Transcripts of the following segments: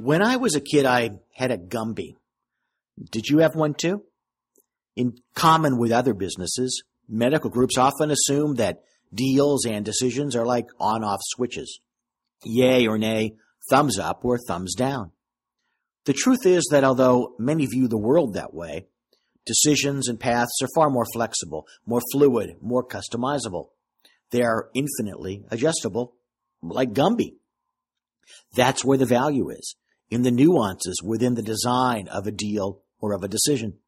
When I was a kid, I had a Gumby. Did you have one too? In common with other businesses, medical groups often assume that deals and decisions are like on-off switches. Yay or nay, thumbs up or thumbs down. The truth is that although many view the world that way, decisions and paths are far more flexible, more fluid, more customizable. They are infinitely adjustable, like Gumby. That's where the value is, in the nuances within the design of a deal or of a decision.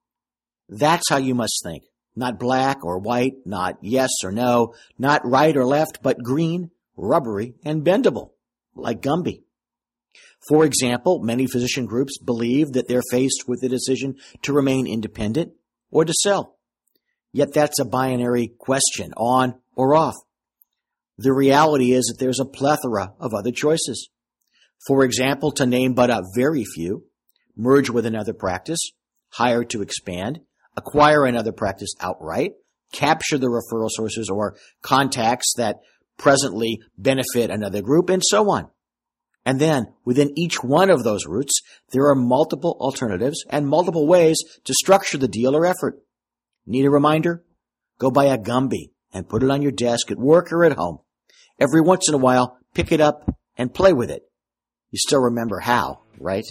That's how you must think. Not black or white, not yes or no, not right or left, but green, rubbery, and bendable, like Gumby. For example, many physician groups believe that they're faced with the decision to remain independent or to sell. Yet that's a binary question, on or off. The reality is that there's a plethora of other choices. For example, to name but a very few, merge with another practice, hire to expand, acquire another practice outright, capture the referral sources or contacts that presently benefit another group, and so on. And then within each one of those routes, there are multiple alternatives and multiple ways to structure the deal or effort. Need a reminder? Go buy a Gumby and put it on your desk at work or at home. Every once in a while, pick it up and play with it. You still remember how, right?